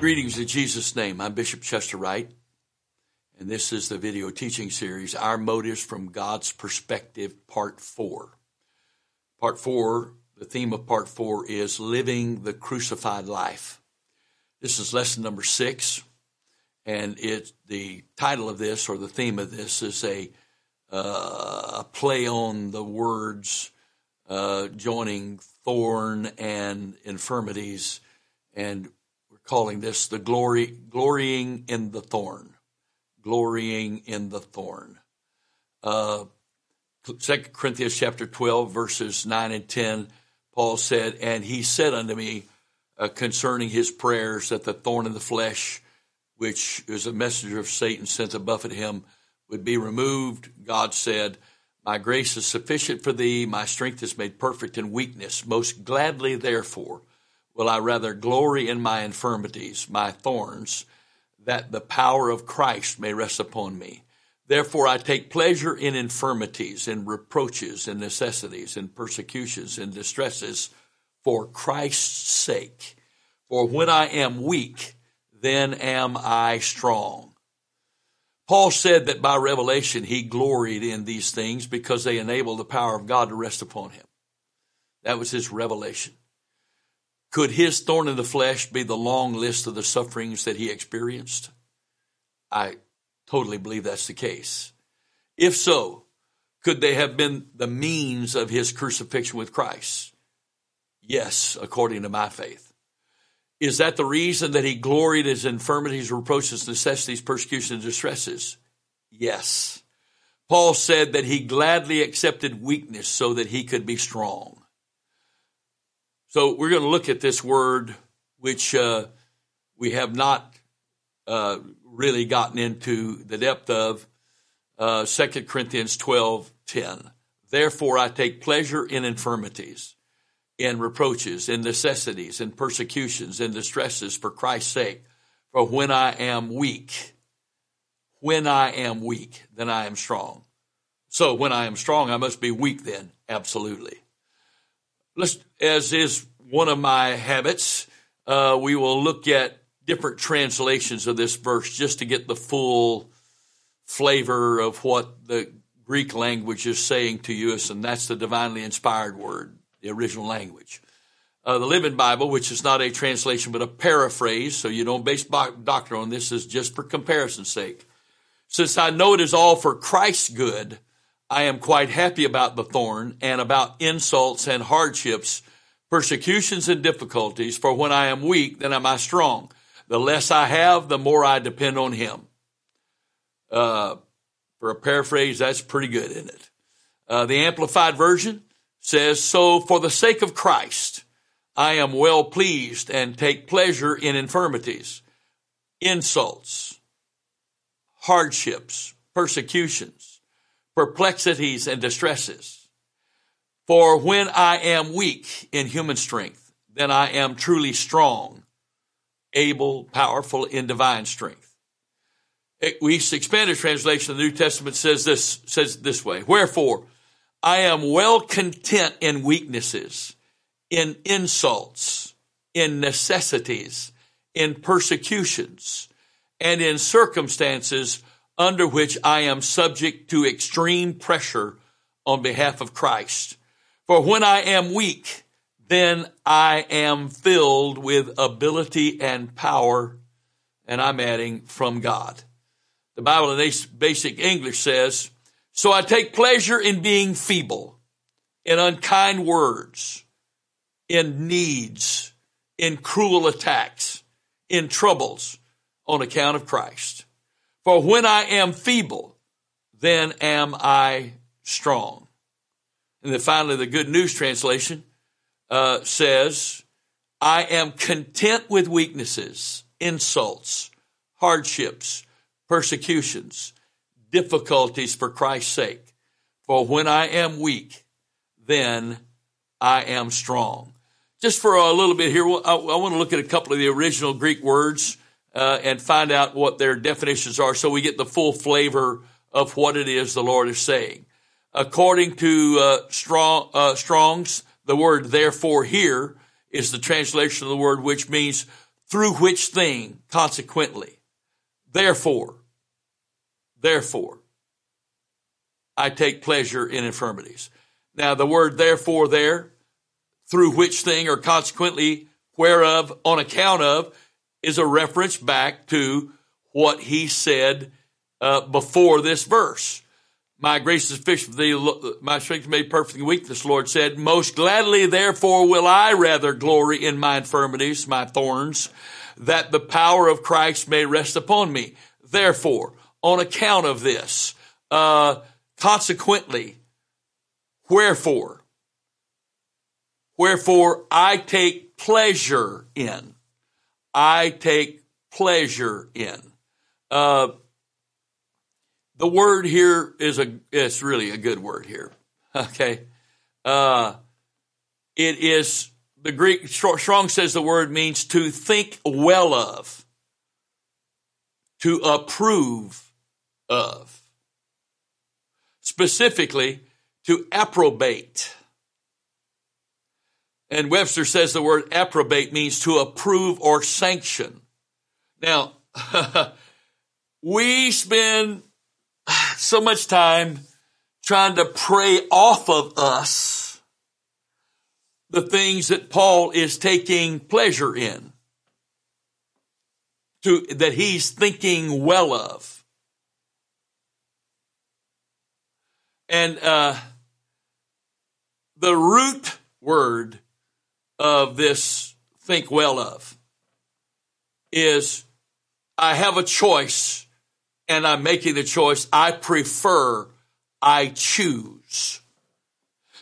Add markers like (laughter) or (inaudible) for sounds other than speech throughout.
Greetings in Jesus' name. I'm Bishop Chester Wright, and this is the video teaching series, Our Motives from God's Perspective, Part 4. Part 4, the theme of Part 4 is Living the Crucified Life. This is lesson number six, and it, the title of this, or the theme of this, is a, uh, a play on the words uh, joining thorn and infirmities and calling this the glory, glorying in the thorn. Glorying in the thorn. Uh, 2 Corinthians chapter 12, verses 9 and 10, Paul said, And he said unto me uh, concerning his prayers that the thorn in the flesh, which is a messenger of Satan sent to buffet him, would be removed. God said, My grace is sufficient for thee, my strength is made perfect in weakness. Most gladly, therefore, will I rather glory in my infirmities, my thorns, that the power of Christ may rest upon me. Therefore I take pleasure in infirmities, in reproaches, in necessities, in persecutions, in distresses, for Christ's sake. For when I am weak, then am I strong. Paul said that by revelation he gloried in these things because they enabled the power of God to rest upon him. That was his revelation. Could his thorn in the flesh be the long list of the sufferings that he experienced? I totally believe that's the case. If so, could they have been the means of his crucifixion with Christ? Yes, according to my faith. Is that the reason that he gloried his infirmities, reproaches, necessities, persecutions, and distresses? Yes. Paul said that he gladly accepted weakness so that he could be strong. So we're going to look at this word, which uh, we have not uh, really gotten into the depth of. Uh, 2 Corinthians 12, 10. Therefore I take pleasure in infirmities, in reproaches, in necessities, in persecutions, in distresses for Christ's sake. For when I am weak, when I am weak, then I am strong. So when I am strong, I must be weak then. Absolutely. Let's, as is one of my habits, uh, we will look at different translations of this verse just to get the full flavor of what the Greek language is saying to us, and that's the divinely inspired word, the original language. Uh, the Living Bible, which is not a translation but a paraphrase, so you don't base doctrine on this, is just for comparison's sake. Since I know it is all for Christ's good, I am quite happy about the thorn and about insults and hardships, persecutions and difficulties, for when I am weak, then am I strong. The less I have, the more I depend on Him. Uh, for a paraphrase, that's pretty good, isn't it? Uh, the Amplified Version says, So for the sake of Christ, I am well pleased and take pleasure in infirmities, insults, hardships, persecutions, perplexities and distresses. For when I am weak in human strength, then I am truly strong, able, powerful in divine strength. Wuest expanded translation of the New Testament says this, says this way. Wherefore, I am well content in weaknesses, in insults, in necessities, in persecutions, and in circumstances under which I am subject to extreme pressure on behalf of Christ. For when I am weak, then I am filled with ability and power, and I'm adding from God. The Bible in basic English says, So I take pleasure in being feeble, in unkind words, in needs, in cruel attacks, in troubles on account of Christ. For when I am feeble, then am I strong. And then finally, the Good News Translation uh, says, I am content with weaknesses, insults, hardships, persecutions, difficulties for Christ's sake. For when I am weak, then I am strong. Just for a little bit here, I, want to look at a couple of the original Greek words uh, and find out what their definitions are so we get the full flavor of what it is the Lord is saying. According to uh, Strong, uh, Strong's, the word therefore here is the translation of the word which means through which thing, consequently, therefore, therefore, I take pleasure in infirmities. Now, the word therefore there, through which thing or consequently, whereof, on account of, is a reference back to what he said uh, before this verse. My grace is sufficient for thee, my strength is made perfect in weakness, Lord said. Most gladly, therefore, will I rather glory in my infirmities, my thorns, that the power of Christ may rest upon me. Therefore, on account of this, uh, consequently, wherefore, wherefore I take pleasure in. I take pleasure in. Uh, the word here is a, it's really a good word here. (laughs) Okay. Uh, it is, the Greek, Strong says the word means to think well of, to approve of. Specifically, to approbate. And Webster says the word approbate means to approve or sanction. Now, (laughs) we spend so much time trying to pray off of us the things that Paul is taking pleasure in, to, that he's thinking well of. And uh, the root word of this think well of is I have a choice and I'm making the choice. I prefer, I choose.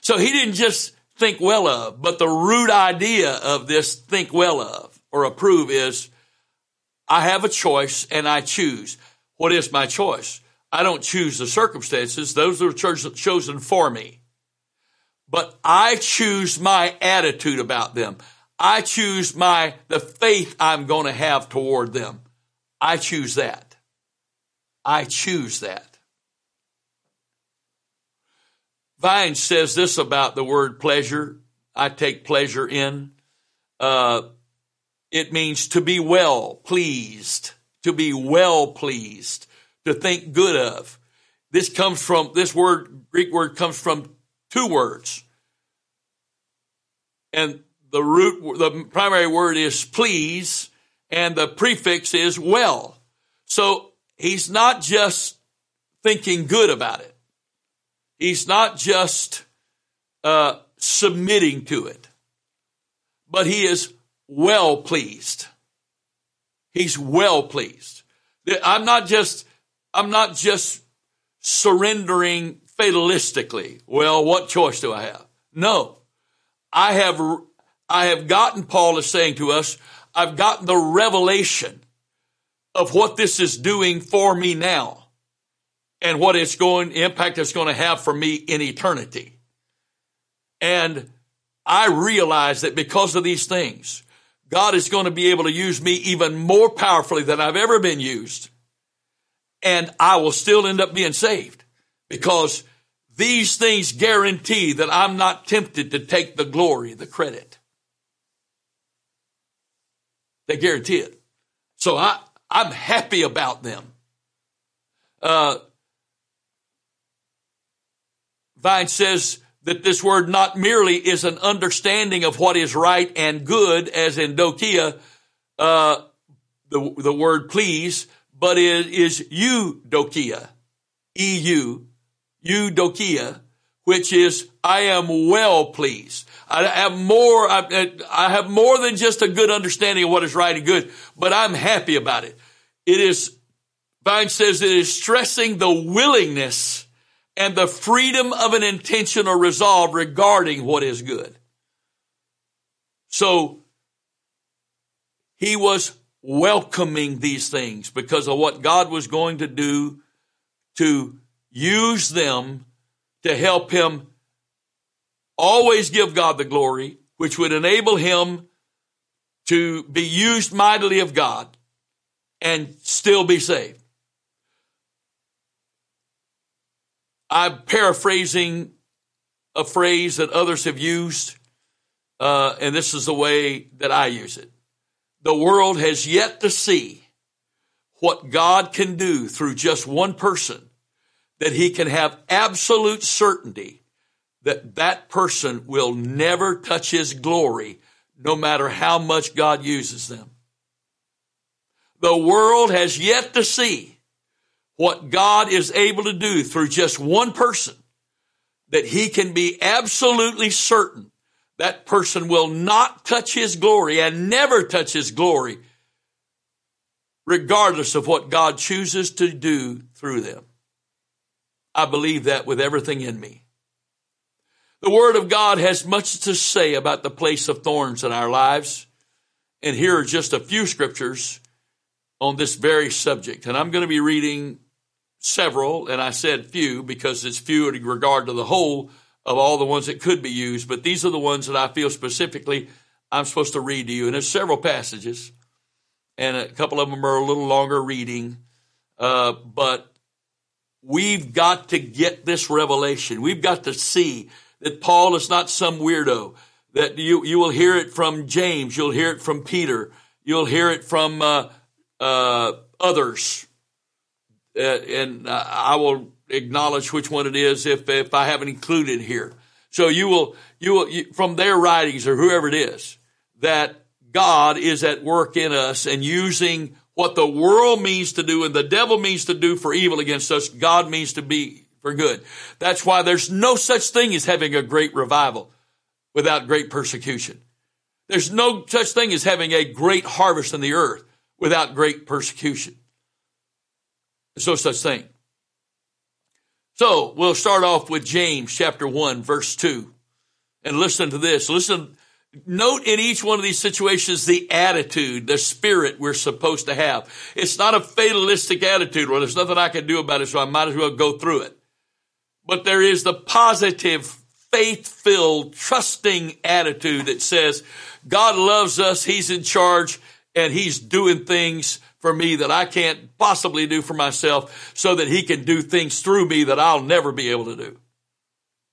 So he didn't just think well of, but the root idea of this think well of or approve is I have a choice and I choose. What is my choice? I don't choose the circumstances. Those are chosen for me. But I choose my attitude about them. I choose my, the faith I'm going to have toward them. I choose that. I choose that. Vine says this about the word pleasure. I take pleasure in. Uh, it means to be well pleased, to be well pleased, to think good of. This comes from, this word, Greek word comes from two words. And the root, the primary word is please, and the prefix is well. So he's not just thinking good about it. He's not just uh, submitting to it, but he is well pleased. He's well pleased. I'm not just, I'm not just surrendering fatalistically. Well, what choice do I have? No, I have, I have gotten, Paul is saying to us, I've gotten the revelation of what this is doing for me now and what it's going, impact it's going to have for me in eternity. And I realize that because of these things, God is going to be able to use me even more powerfully than I've ever been used. And I will still end up being saved because these things guarantee that I'm not tempted to take the glory, the credit. They guarantee it. So I, I'm happy about them. Uh, Vine says that this word not merely is an understanding of what is right and good, as in dokia, uh, the, the word please, but it is eudokia, E-U, eudokia, which is I am well pleased. I have more, I, I have more than just a good understanding of what is right and good, but I'm happy about it. It is, Vine says it is stressing the willingness and the freedom of an intention or resolve regarding what is good. So he was welcoming these things because of what God was going to do to use them to help him always give God the glory, which would enable him to be used mightily of God and still be saved. I'm paraphrasing a phrase that others have used, uh, and this is the way that I use it. The world has yet to see what God can do through just one person that he can have absolute certainty that that person will never touch his glory no matter how much God uses them. The world has yet to see what God is able to do through just one person that he can be absolutely certain that person will not touch his glory and never touch his glory regardless of what God chooses to do through them. I believe that with everything in me. The Word of God has much to say about the place of thorns in our lives. And here are just a few scriptures on this very subject. And I'm going to be reading several, and I said few because it's few in regard to the whole of all the ones that could be used, but these are the ones that I feel specifically I'm supposed to read to you. And there's several passages, and a couple of them are a little longer reading, uh, but we've got to get this revelation. We've got to see that Paul is not some weirdo. That you you will hear it from James, you'll hear it from Peter, you'll hear it from uh, uh, others, uh, and I will acknowledge which one it is if if I haven't included here. So you will you will you, from their writings or whoever it is that God is at work in us and using what the world means to do and the devil means to do for evil against us, God means to be for good. That's why there's no such thing as having a great revival without great persecution. There's no such thing as having a great harvest in the earth without great persecution. There's no such thing. So we'll start off with James chapter 1 verse 2 and listen to this. Listen, note in each one of these situations the attitude, the spirit we're supposed to have. It's not a fatalistic attitude. Well, there's nothing I can do about it, so I might as well go through it. But there is the positive, faith-filled, trusting attitude that says, God loves us, He's in charge, and He's doing things for me that I can't possibly do for myself so that he can do things through me that I'll never be able to do.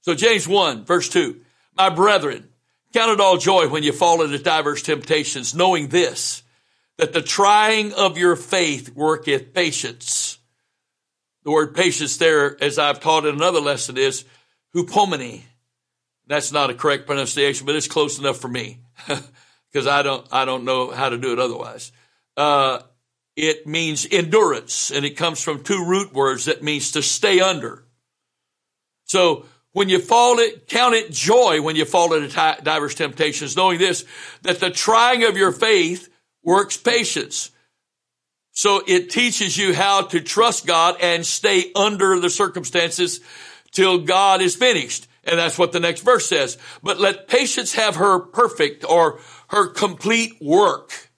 So James 1 verse 2, my brethren, count it all joy when you fall into diverse temptations, knowing this, that the trying of your faith worketh patience. The word patience there, as I've taught in another lesson, is hupomene. That's not a correct pronunciation, but it's close enough for me (laughs) because I don't I don't know how to do it otherwise. Uh, it means endurance, and it comes from two root words that means to stay under. So when you fall it, count it joy when you fall into diverse temptations, knowing this, that the trying of your faith works patience. So it teaches you how to trust God and stay under the circumstances till God is finished. And that's what the next verse says. But let patience have her perfect or her complete work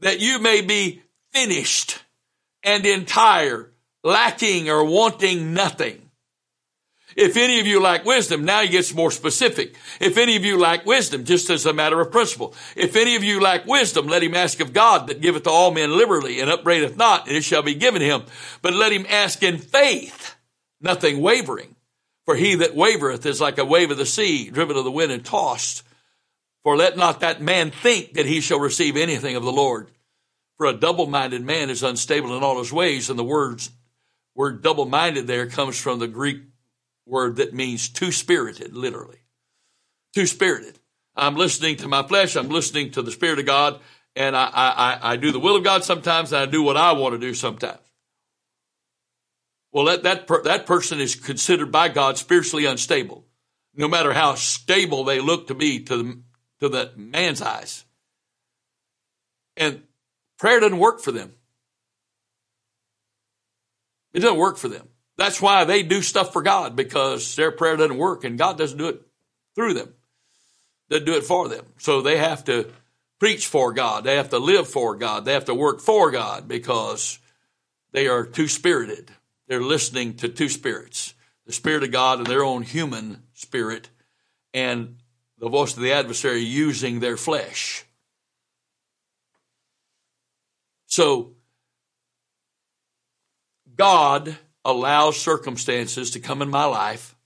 that you may be finished and entire, lacking or wanting nothing. If any of you lack wisdom, now he gets more specific. If any of you lack wisdom, just as a matter of principle, if any of you lack wisdom, let him ask of God that giveth to all men liberally and upbraideth not, and it shall be given him. But let him ask in faith, nothing wavering. For he that wavereth is like a wave of the sea, driven of the wind and tossed. For let not that man think that he shall receive anything of the Lord. For a double-minded man is unstable in all his ways, and the words word double-minded there comes from the Greek word that means two-spirited, literally. Two-spirited. I'm listening to my flesh, I'm listening to the Spirit of God, and I, I, I do the will of God sometimes, and I do what I want to do sometimes. Well, that, that, per, that person is considered by God spiritually unstable, no matter how stable they look to be to the, to the man's eyes. And Prayer doesn't work for them. It doesn't work for them. That's why they do stuff for God because their prayer doesn't work and God doesn't do it through them. Doesn't do it for them. So they have to preach for God. They have to live for God. They have to work for God because they are two spirited. They're listening to two spirits the Spirit of God and their own human spirit, and the voice of the adversary using their flesh. So, God allows circumstances to come in my life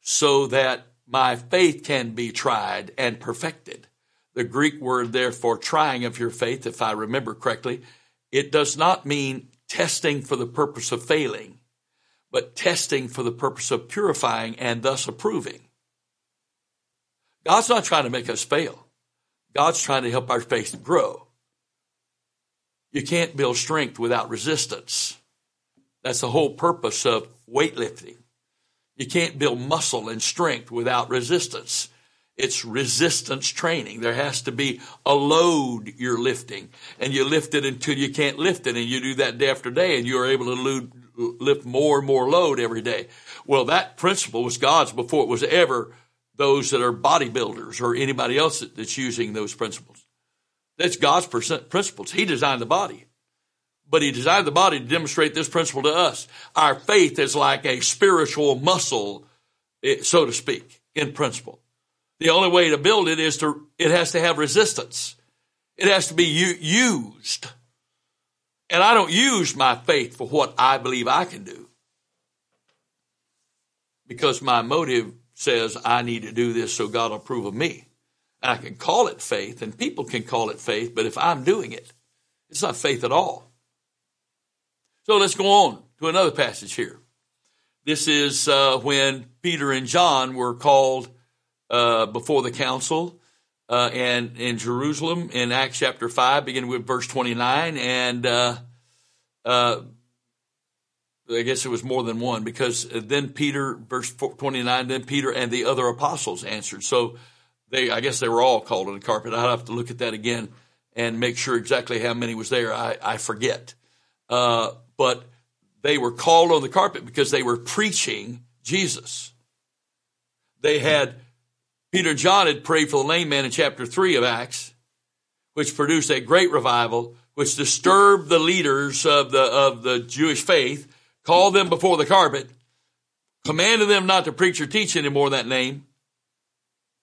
so that my faith can be tried and perfected. the Greek word there for trying of your faith, if I remember correctly, it does not mean testing for the purpose of failing, but testing for the purpose of purifying and thus approving. God's not trying to make us fail. God's trying to help our faith grow. You can't build strength without resistance. That's the whole purpose of weightlifting. You can't build muscle and strength without resistance. It's resistance training. There has to be a load you're lifting and you lift it until you can't lift it and you do that day after day and you're able to lift more and more load every day. Well, that principle was God's before it was ever those that are bodybuilders or anybody else that's using those principles. That's God's principles. He designed the body, but he designed the body to demonstrate this principle to us. Our faith is like a spiritual muscle, eh, so to speak, in principle. The only way to build it is to, it has to have resistance. It has to be used. And I don't use my faith for what I believe I can do. Because my motive says I need to do this so God will approve of me. And I can call it faith and people can call it faith, but if I'm doing it, it's not faith at all. So let's go on to another passage here. This is uh, when Peter and John were called uh, before the council uh, and in Jerusalem in Acts chapter 5, beginning with verse 29. And uh, uh, I guess it was more than one because then Peter, verse 29, then Peter and the other apostles answered. So they, I guess they were all called on the carpet. I'd have to look at that again and make sure exactly how many was there. I, I forget. Uh, but they were called on the carpet because they were preaching Jesus. They had Peter and John had prayed for the lame man in chapter 3 of Acts, which produced a great revival, which disturbed the leaders of the, of the Jewish faith, called them before the carpet, commanded them not to preach or teach anymore that name.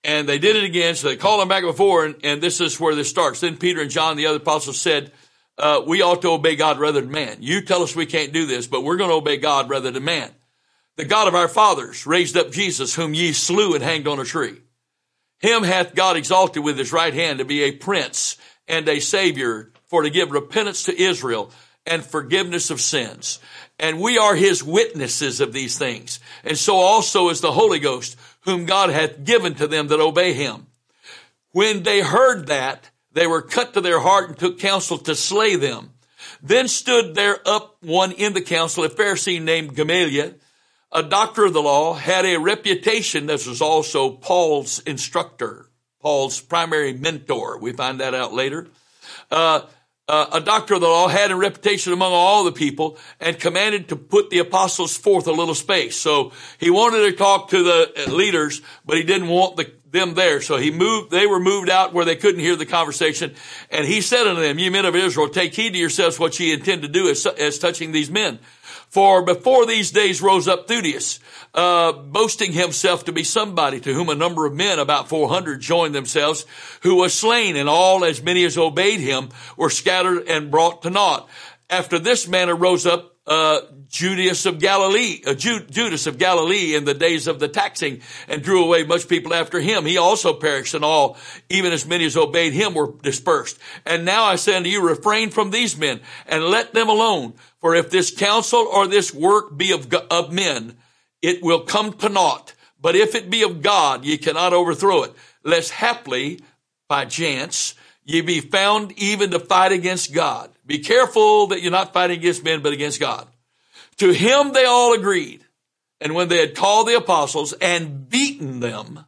And they did it again, so they called them back before, and, and this is where this starts. Then Peter and John, the other apostles, said, uh, we ought to obey God rather than man. You tell us we can't do this, but we're going to obey God rather than man. The God of our fathers raised up Jesus, whom ye slew and hanged on a tree. Him hath God exalted with his right hand to be a prince and a savior for to give repentance to Israel and forgiveness of sins. And we are his witnesses of these things. And so also is the Holy Ghost, whom God hath given to them that obey him. When they heard that, they were cut to their heart and took counsel to slay them. Then stood there up one in the council, a Pharisee named Gamaliel, a doctor of the law, had a reputation. This was also Paul's instructor, Paul's primary mentor. We find that out later. Uh, uh, a doctor of the law had a reputation among all the people and commanded to put the apostles forth a little space. So he wanted to talk to the leaders, but he didn't want the, them there. So he moved, they were moved out where they couldn't hear the conversation. And he said unto them, ye men of Israel, take heed to yourselves what ye intend to do as, as touching these men. For before these days rose up Theudas, uh, boasting himself to be somebody to whom a number of men, about 400, joined themselves, who was slain, and all as many as obeyed him were scattered and brought to naught. After this manner rose up uh, Judas of Galilee, uh, Judas of Galilee in the days of the taxing and drew away much people after him. He also perished and all, even as many as obeyed him were dispersed. And now I say unto you, refrain from these men and let them alone. For if this counsel or this work be of, of men, it will come to naught. But if it be of God, ye cannot overthrow it. Lest haply, by chance, ye be found even to fight against God. Be careful that you're not fighting against men, but against God. To him they all agreed. And when they had called the apostles and beaten them,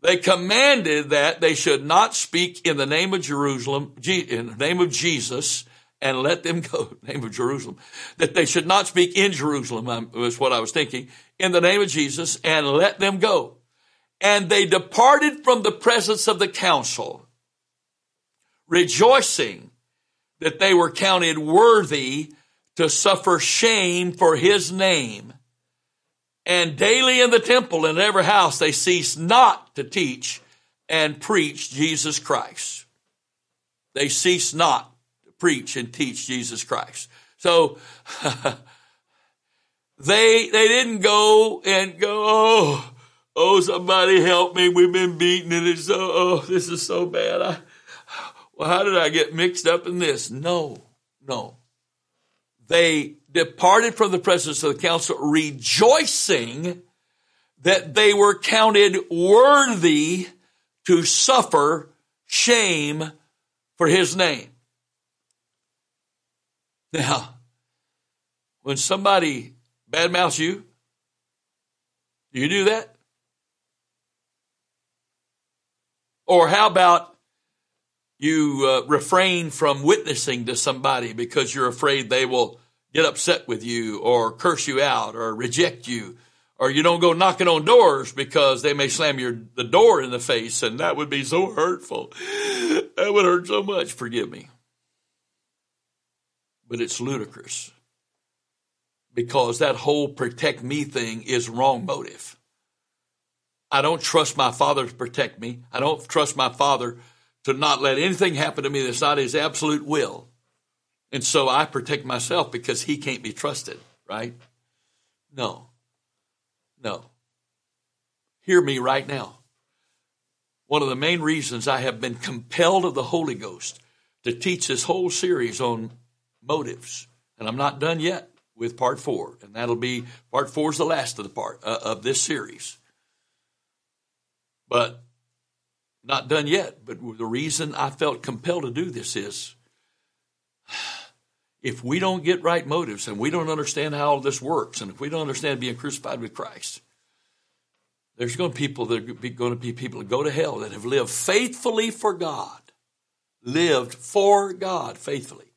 they commanded that they should not speak in the name of Jerusalem, in the name of Jesus, and let them go. (laughs) Name of Jerusalem. That they should not speak in Jerusalem, um, was what I was thinking, in the name of Jesus, and let them go. And they departed from the presence of the council, rejoicing that they were counted worthy to suffer shame for his name. And daily in the temple and every house they ceased not to teach and preach Jesus Christ. They ceased not to preach and teach Jesus Christ. So (laughs) they they didn't go and go, oh, oh, somebody help me. We've been beaten and it's so, oh, this is so bad. I, well, how did I get mixed up in this? No, no. They departed from the presence of the council rejoicing that they were counted worthy to suffer shame for his name. Now, when somebody badmouths you, do you do that? Or how about you uh, refrain from witnessing to somebody because you're afraid they will get upset with you or curse you out or reject you. Or you don't go knocking on doors because they may slam your the door in the face and that would be so hurtful. That would hurt so much. Forgive me. But it's ludicrous because that whole protect me thing is wrong motive. I don't trust my father to protect me. I don't trust my father to not let anything happen to me that's not his absolute will and so i protect myself because he can't be trusted right no no. Hear me right now. One of the main reasons I have been compelled of the Holy Ghost to teach this whole series on motives, and I'm not done yet with part four, and that'll be part four is the last of the part uh, of this series. But not done yet. But the reason I felt compelled to do this is (sighs) if we don't get right motives and we don't understand how all this works, and if we don't understand being crucified with Christ, there's going to be people that are going to be people that go to hell that have lived faithfully for God, lived for God faithfully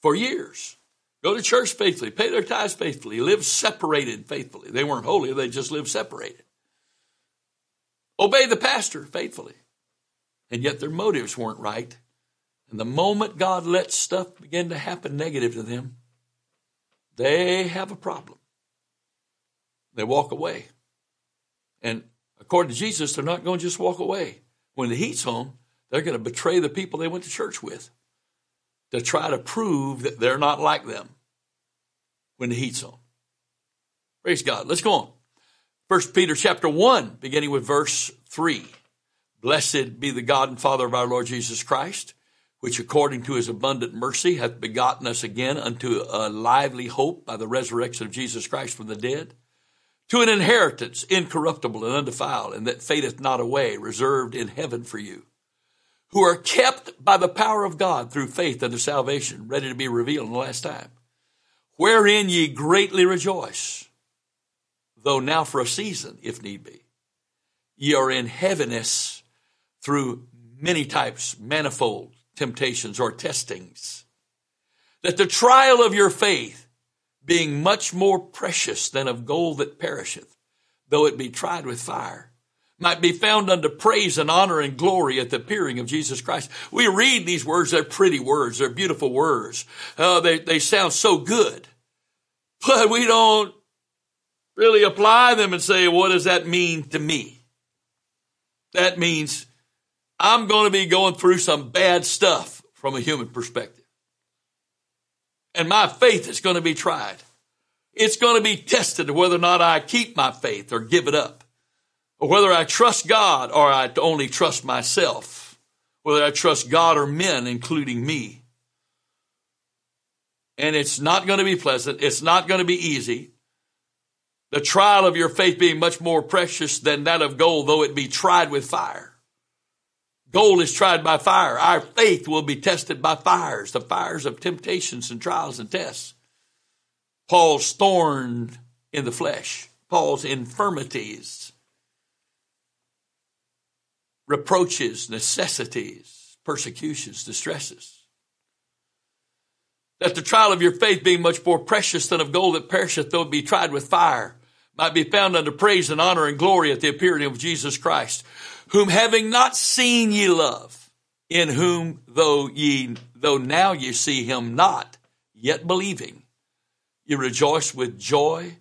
for years. Go to church faithfully, pay their tithes faithfully, live separated faithfully. They weren't holy, they just lived separated. Obey the pastor faithfully. And yet their motives weren't right. And the moment God lets stuff begin to happen negative to them, they have a problem. They walk away. And according to Jesus, they're not going to just walk away. When the heat's on, they're going to betray the people they went to church with to try to prove that they're not like them when the heat's on. Praise God. Let's go on. First Peter chapter 1, beginning with verse 3. Blessed be the God and Father of our Lord Jesus Christ which according to his abundant mercy hath begotten us again unto a lively hope by the resurrection of Jesus Christ from the dead, to an inheritance incorruptible and undefiled, and that fadeth not away, reserved in heaven for you, who are kept by the power of God through faith unto salvation, ready to be revealed in the last time, wherein ye greatly rejoice, though now for a season, if need be, ye are in heaviness through many types, manifold temptations or testings. That the trial of your faith, being much more precious than of gold that perisheth, though it be tried with fire, might be found unto praise and honor and glory at the appearing of Jesus Christ. We read these words, they're pretty words, they're beautiful words. Uh, they, they sound so good, but we don't really apply them and say, what does that mean to me? That means I'm going to be going through some bad stuff from a human perspective. And my faith is going to be tried. It's going to be tested whether or not I keep my faith or give it up. Or whether I trust God or I only trust myself. Whether I trust God or men, including me. And it's not going to be pleasant. It's not going to be easy. The trial of your faith being much more precious than that of gold, though it be tried with fire. Gold is tried by fire. Our faith will be tested by fires, the fires of temptations and trials and tests. Paul's thorn in the flesh, Paul's infirmities, reproaches, necessities, persecutions, distresses. That the trial of your faith being much more precious than of gold that perisheth, though it be tried with fire, might be found unto praise and honor and glory at the appearing of Jesus Christ, whom having not seen ye love, in whom though ye, though now ye see him not, yet believing, ye rejoice with joy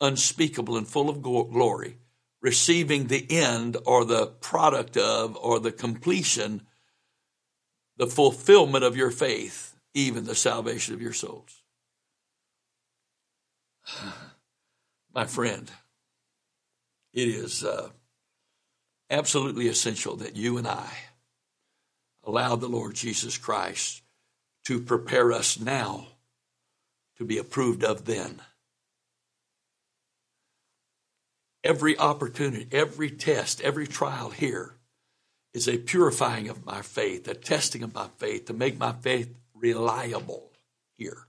unspeakable and full of glory, receiving the end or the product of or the completion, the fulfillment of your faith, even the salvation of your souls. (sighs) My friend, it is uh, absolutely essential that you and I allow the Lord Jesus Christ to prepare us now to be approved of then. Every opportunity, every test, every trial here is a purifying of my faith, a testing of my faith to make my faith reliable here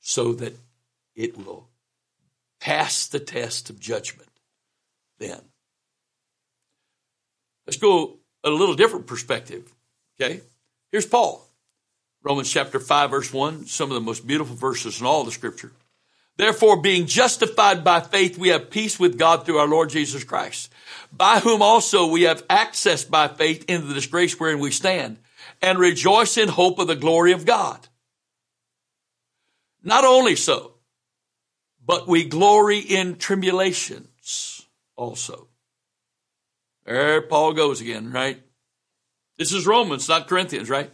so that it will pass the test of judgment then. Let's go a little different perspective. Okay. Here's Paul. Romans chapter 5 verse 1, some of the most beautiful verses in all the scripture. Therefore, being justified by faith, we have peace with God through our Lord Jesus Christ, by whom also we have access by faith into the disgrace wherein we stand, and rejoice in hope of the glory of God. Not only so, but we glory in tribulations also. There Paul goes again, right? This is Romans, not Corinthians, right?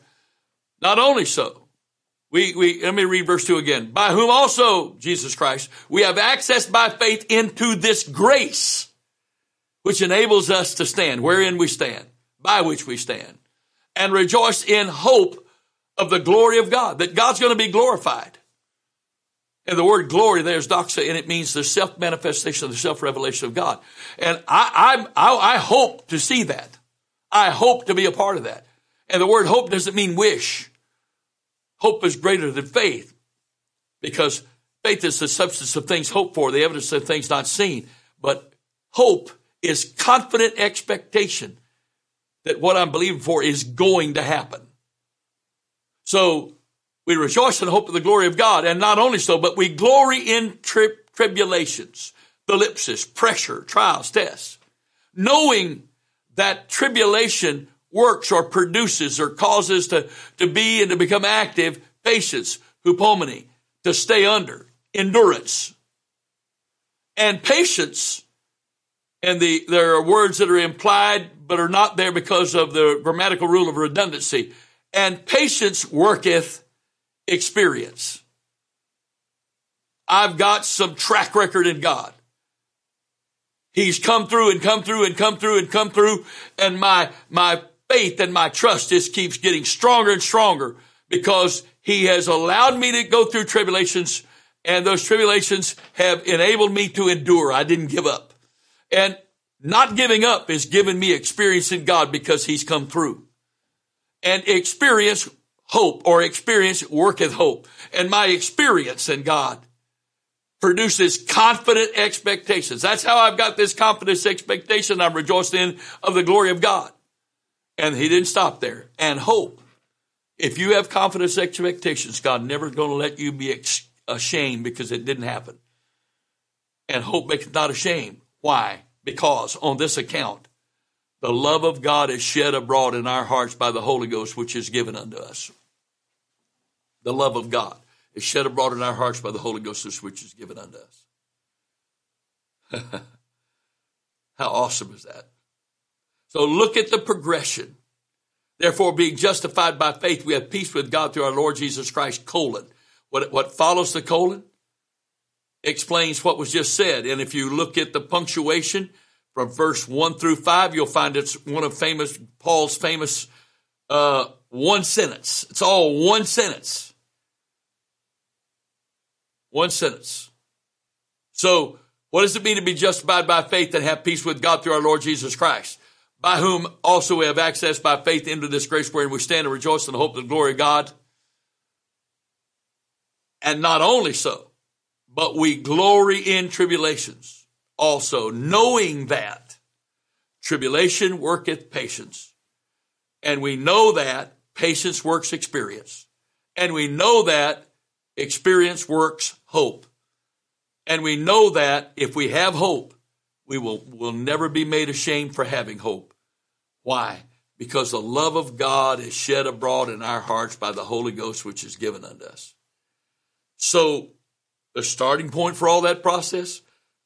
Not only so, we, we, let me read verse 2 again. By whom also, Jesus Christ, we have access by faith into this grace, which enables us to stand, wherein we stand, by which we stand, and rejoice in hope of the glory of God, that God's going to be glorified. And the word glory there is doxa, and it means the self manifestation, the self revelation of God. And I, I, I hope to see that. I hope to be a part of that. And the word hope doesn't mean wish. Hope is greater than faith because faith is the substance of things hoped for, the evidence of things not seen. But hope is confident expectation that what I'm believing for is going to happen. So we rejoice in the hope of the glory of God. And not only so, but we glory in tri- tribulations, thlipsis, pressure, trials, tests, knowing that tribulation works or produces or causes to, to be and to become active patience, hupomone, to stay under, endurance. And patience, and the, there are words that are implied but are not there because of the grammatical rule of redundancy. And patience worketh experience. I've got some track record in God. He's come through and come through and come through and come through. And my, my faith and my trust just keeps getting stronger and stronger because he has allowed me to go through tribulations and those tribulations have enabled me to endure. I didn't give up. And not giving up is giving me experience in God because he's come through. And experience hope or experience worketh hope. And my experience in God produces confident expectations. That's how I've got this confidence expectation I'm rejoicing in of the glory of God. And he didn't stop there. And hope. If you have confidence expectations, God never going to let you be ashamed because it didn't happen. And hope makes not ashamed. Why? Because on this account, the love of God is shed abroad in our hearts by the Holy Ghost, which is given unto us. The love of God is shed abroad in our hearts by the Holy Ghost, which is given unto us. (laughs) How awesome is that? So look at the progression. Therefore, being justified by faith, we have peace with God through our Lord Jesus Christ, colon. What, what follows the colon explains what was just said. And if you look at the punctuation from verse 1 through 5, you'll find it's one of famous, Paul's famous, uh, one sentence. It's all one sentence. One sentence. So, what does it mean to be justified by faith and have peace with God through our Lord Jesus Christ? by whom also we have access by faith into this grace wherein we stand and rejoice in the hope of the glory of God. And not only so, but we glory in tribulations also, knowing that tribulation worketh patience. And we know that patience works experience. And we know that experience works hope. And we know that if we have hope, we will, will never be made ashamed for having hope. Why? Because the love of God is shed abroad in our hearts by the Holy Ghost, which is given unto us. So, the starting point for all that process,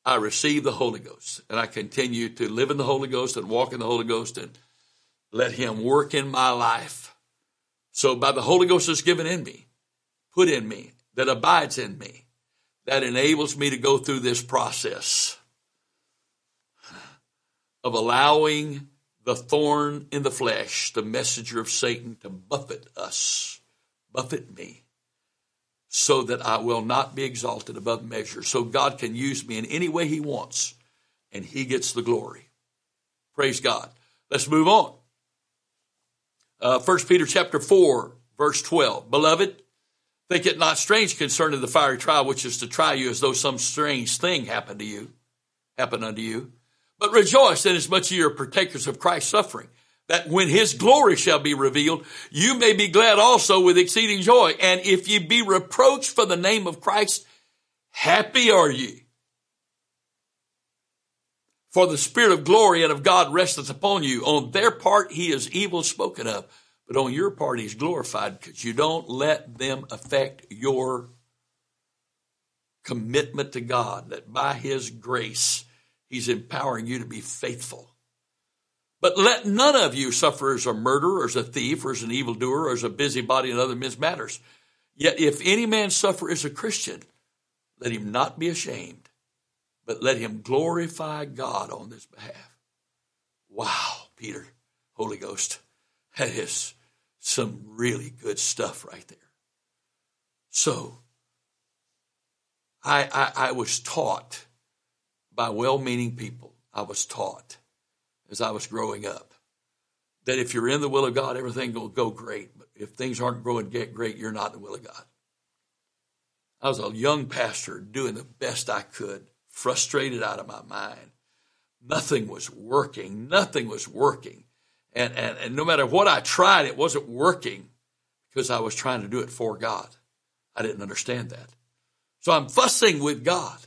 I receive the Holy Ghost and I continue to live in the Holy Ghost and walk in the Holy Ghost and let Him work in my life. So, by the Holy Ghost that's given in me, put in me, that abides in me, that enables me to go through this process of allowing the thorn in the flesh, the messenger of Satan, to buffet us, buffet me, so that I will not be exalted above measure. So God can use me in any way He wants, and He gets the glory. Praise God. Let's move on. Uh, 1 Peter chapter 4, verse 12. Beloved, think it not strange concerning the fiery trial which is to try you as though some strange thing happened to you, happened unto you. But rejoice inasmuch as you are partakers of Christ's suffering, that when his glory shall be revealed, you may be glad also with exceeding joy. And if ye be reproached for the name of Christ, happy are ye. For the spirit of glory and of God resteth upon you. On their part he is evil spoken of, but on your part he's glorified because you don't let them affect your commitment to God, that by his grace he's empowering you to be faithful. But let none of you suffer as a murderer, as a thief, or as an evildoer, or as a busybody in other men's matters. Yet if any man suffer as a Christian, let him not be ashamed, but let him glorify God on this behalf. Wow, Peter, Holy Ghost, that is some really good stuff right there. So, I, I, I was taught by well meaning people, I was taught as I was growing up that if you're in the will of God, everything will go great. But if things aren't growing great, you're not in the will of God. I was a young pastor doing the best I could frustrated out of my mind. Nothing was working. Nothing was working. And, and, and no matter what I tried, it wasn't working because I was trying to do it for God. I didn't understand that. So I'm fussing with God.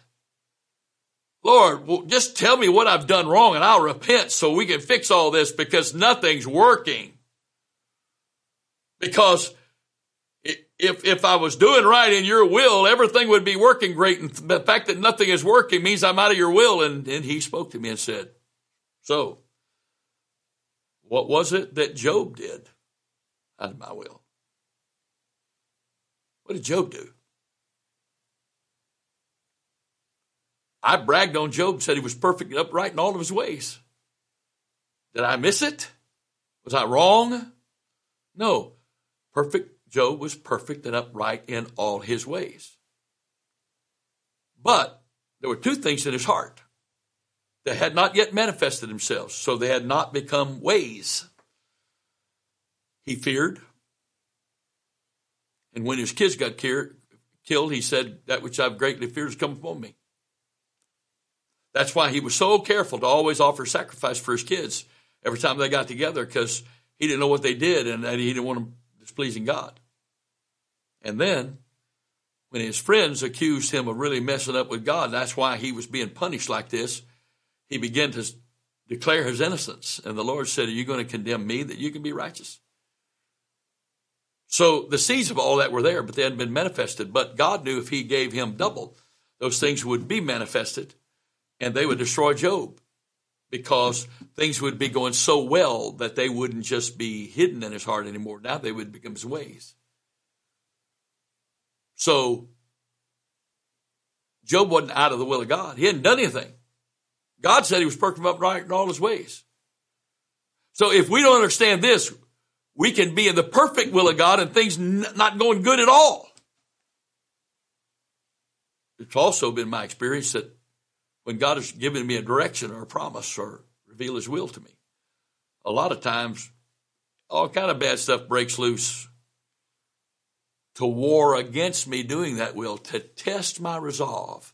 Lord, just tell me what I've done wrong and I'll repent so we can fix all this because nothing's working. Because if, if I was doing right in your will, everything would be working great. And the fact that nothing is working means I'm out of your will. And, and he spoke to me and said, so what was it that Job did out of my will? What did Job do? I bragged on Job, said he was perfect and upright in all of his ways. Did I miss it? Was I wrong? No. Perfect Job was perfect and upright in all his ways. But there were two things in his heart that had not yet manifested themselves, so they had not become ways. He feared. And when his kids got killed, he said, That which I've greatly feared has come upon me. That's why he was so careful to always offer sacrifice for his kids every time they got together because he didn't know what they did and that he didn't want them displeasing God. And then, when his friends accused him of really messing up with God, that's why he was being punished like this, he began to declare his innocence. And the Lord said, Are you going to condemn me that you can be righteous? So the seeds of all that were there, but they hadn't been manifested. But God knew if he gave him double, those things would be manifested and they would destroy Job because things would be going so well that they wouldn't just be hidden in his heart anymore. Now they would become his ways. So Job wasn't out of the will of God. He hadn't done anything. God said he was perfect upright in all his ways. So if we don't understand this, we can be in the perfect will of God and things not going good at all. It's also been my experience that when God has given me a direction or a promise or reveal his will to me, a lot of times all kind of bad stuff breaks loose to war against me doing that will, to test my resolve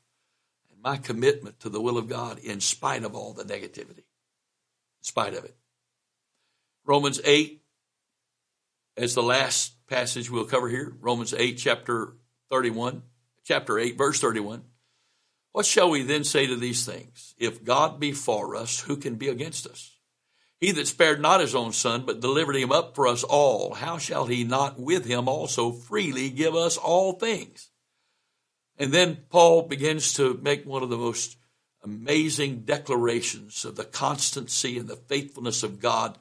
and my commitment to the will of God in spite of all the negativity, in spite of it. Romans 8, as the last passage we'll cover here, Romans 8, chapter 31, chapter 8, verse 31. What shall we then say to these things? If God be for us, who can be against us? He that spared not his own son, but delivered him up for us all, how shall he not with him also freely give us all things? And then Paul begins to make one of the most amazing declarations of the constancy and the faithfulness of God,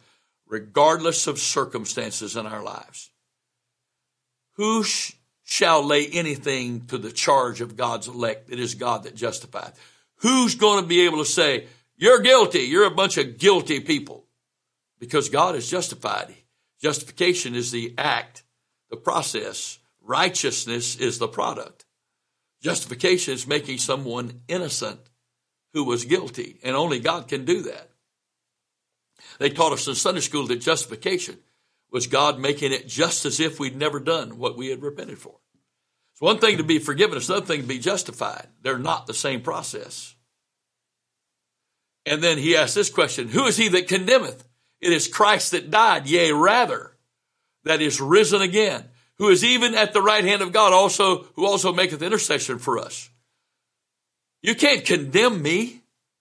regardless of circumstances in our lives. Who shall lay anything to the charge of God's elect? It is God that justifies. Who's going to be able to say, You're guilty. You're a bunch of guilty people because God is justified. Justification is the act, the process. Righteousness is the product. Justification is making someone innocent who was guilty, and only God can do that. They taught us in Sunday school that justification was God making it just as if we'd never done what we had repented for. It's one thing to be forgiven, it's another thing to be justified. They're not the same process. And then he asked this question Who is he that condemneth? It is Christ that died, yea, rather, that is risen again, who is even at the right hand of God, also, who also maketh intercession for us. You can't condemn me.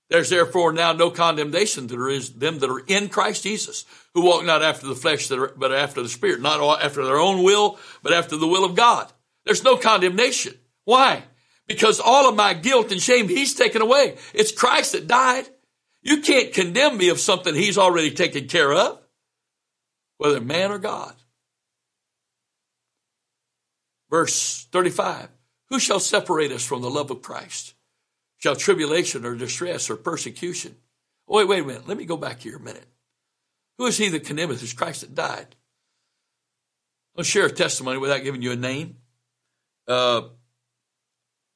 There's therefore now no condemnation to them that are in Christ Jesus, who walk not after the flesh, but after the Spirit, not after their own will, but after the will of God. There's no condemnation. Why? Because all of my guilt and shame, He's taken away. It's Christ that died. You can't condemn me of something He's already taken care of, whether man or God. Verse 35 Who shall separate us from the love of Christ? Shall tribulation or distress or persecution? Oh, wait, wait a minute. Let me go back here a minute. Who is he that condemneth? It's Christ that died. I'll share a testimony without giving you a name. Uh,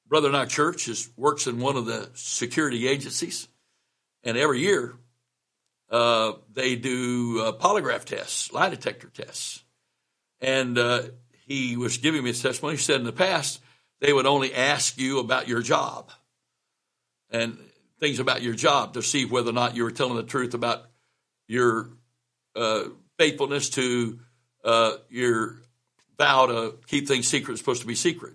brother in our church is, works in one of the security agencies, and every year uh, they do uh, polygraph tests, lie detector tests. And uh, he was giving me a testimony. He said in the past, they would only ask you about your job and things about your job to see whether or not you were telling the truth about your uh, faithfulness to uh, your vow to keep things secret, supposed to be secret.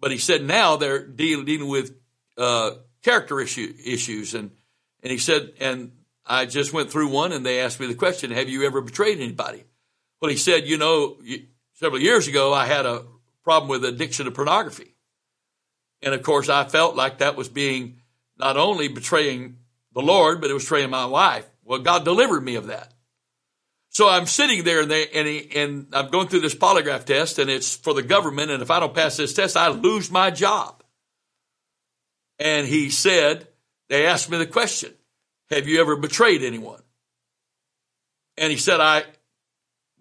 But he said now they're dealing, dealing with uh, character issue, issues. And, and he said, and I just went through one and they asked me the question, have you ever betrayed anybody? Well, he said, you know, several years ago, I had a problem with addiction to pornography. And of course, I felt like that was being not only betraying the Lord, but it was betraying my wife. Well, God delivered me of that. So I'm sitting there and, they, and, he, and I'm going through this polygraph test and it's for the government. And if I don't pass this test, I lose my job. And he said, they asked me the question, have you ever betrayed anyone? And he said, I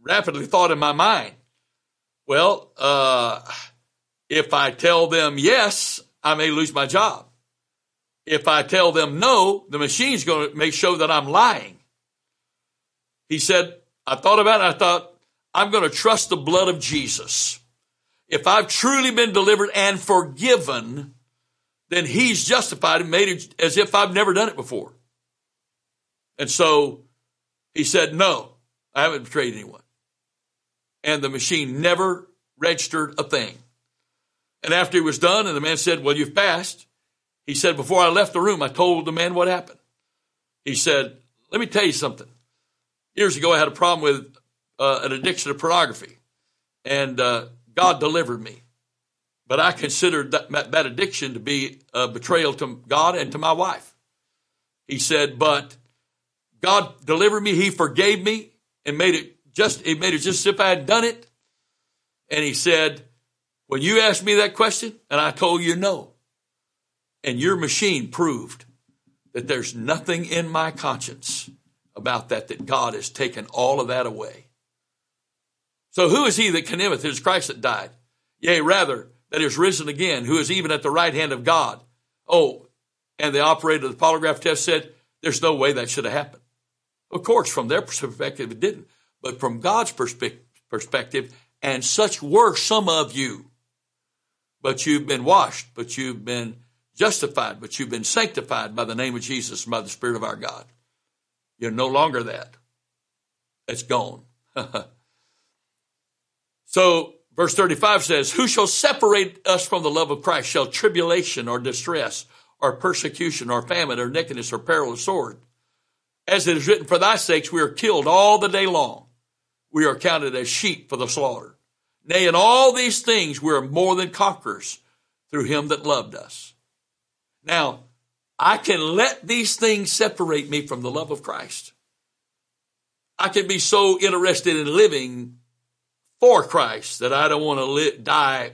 rapidly thought in my mind, well, uh, if I tell them yes, I may lose my job. If I tell them no, the machine's going to make sure that I'm lying. He said, I thought about it. I thought, I'm going to trust the blood of Jesus. If I've truly been delivered and forgiven, then he's justified and made it as if I've never done it before. And so he said, no, I haven't betrayed anyone and the machine never registered a thing. And after he was done, and the man said, Well, you've passed, he said, Before I left the room, I told the man what happened. He said, Let me tell you something. Years ago, I had a problem with uh, an addiction to pornography, and uh, God delivered me. But I considered that, that addiction to be a betrayal to God and to my wife. He said, But God delivered me, He forgave me, and made it just, he made it just as if I had done it. And he said, when you asked me that question and I told you no, and your machine proved that there's nothing in my conscience about that, that God has taken all of that away. So who is he that condemneth? It is Christ that died. Yea, rather, that is risen again, who is even at the right hand of God. Oh, and the operator of the polygraph test said, there's no way that should have happened. Of course, from their perspective, it didn't. But from God's perspective, and such were some of you, but you've been washed, but you've been justified, but you've been sanctified by the name of Jesus and by the Spirit of our God. You're no longer that. It's gone. (laughs) so, verse 35 says, Who shall separate us from the love of Christ? Shall tribulation or distress or persecution or famine or nakedness or peril or sword? As it is written, For thy sakes we are killed all the day long we are counted as sheep for the slaughter. Nay, in all these things we are more than conquerors through him that loved us. Now, I can let these things separate me from the love of Christ. I can be so interested in living for Christ that I don't want to li- die,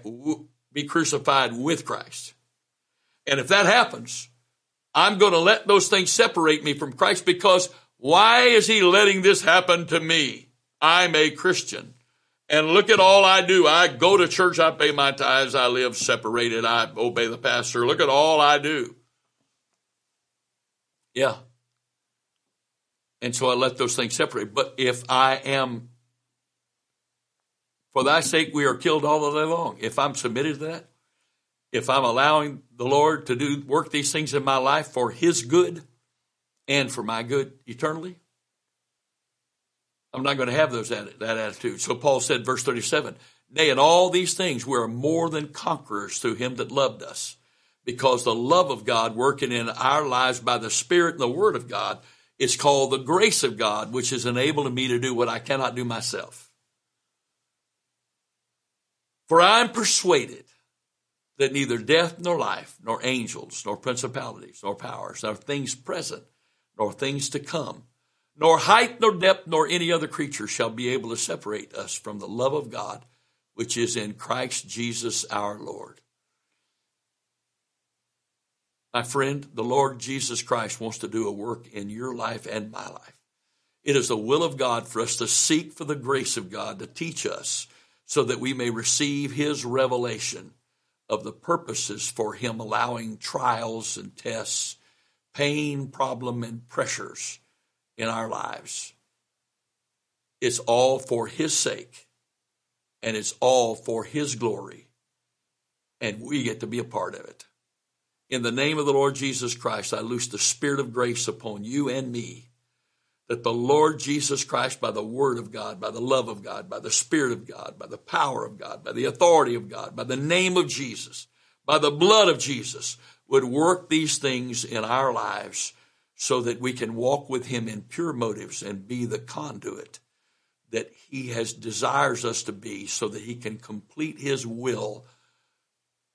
be crucified with Christ. And if that happens, I'm going to let those things separate me from Christ because why is he letting this happen to me? I'm a Christian. And look at all I do. I go to church, I pay my tithes, I live separated, I obey the pastor. Look at all I do. Yeah. And so I let those things separate. But if I am, for thy sake, we are killed all the day long. If I'm submitted to that, if I'm allowing the Lord to do work these things in my life for His good and for my good eternally, I'm not going to have those that attitude. So Paul said, verse 37, Nay, in all these things we are more than conquerors through him that loved us, because the love of God working in our lives by the Spirit and the Word of God is called the grace of God, which is enabling me to do what I cannot do myself. For I am persuaded that neither death nor life, nor angels, nor principalities, nor powers, nor things present, nor things to come, nor height, nor depth, nor any other creature shall be able to separate us from the love of God, which is in Christ Jesus our Lord. My friend, the Lord Jesus Christ wants to do a work in your life and my life. It is the will of God for us to seek for the grace of God to teach us so that we may receive His revelation of the purposes for Him allowing trials and tests, pain, problem, and pressures in our lives. It's all for His sake, and it's all for His glory, and we get to be a part of it. In the name of the Lord Jesus Christ, I loose the Spirit of grace upon you and me that the Lord Jesus Christ, by the Word of God, by the love of God, by the Spirit of God, by the power of God, by the authority of God, by the name of Jesus, by the blood of Jesus, would work these things in our lives so that we can walk with Him in pure motives and be the conduit that He has desires us to be so that He can complete His will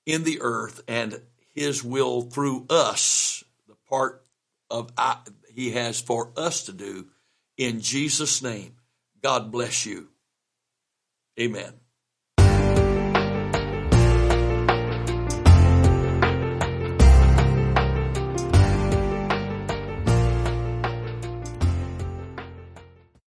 in the earth and His will through us, the part of I, he has for us to do. In Jesus' name, God bless you. Amen.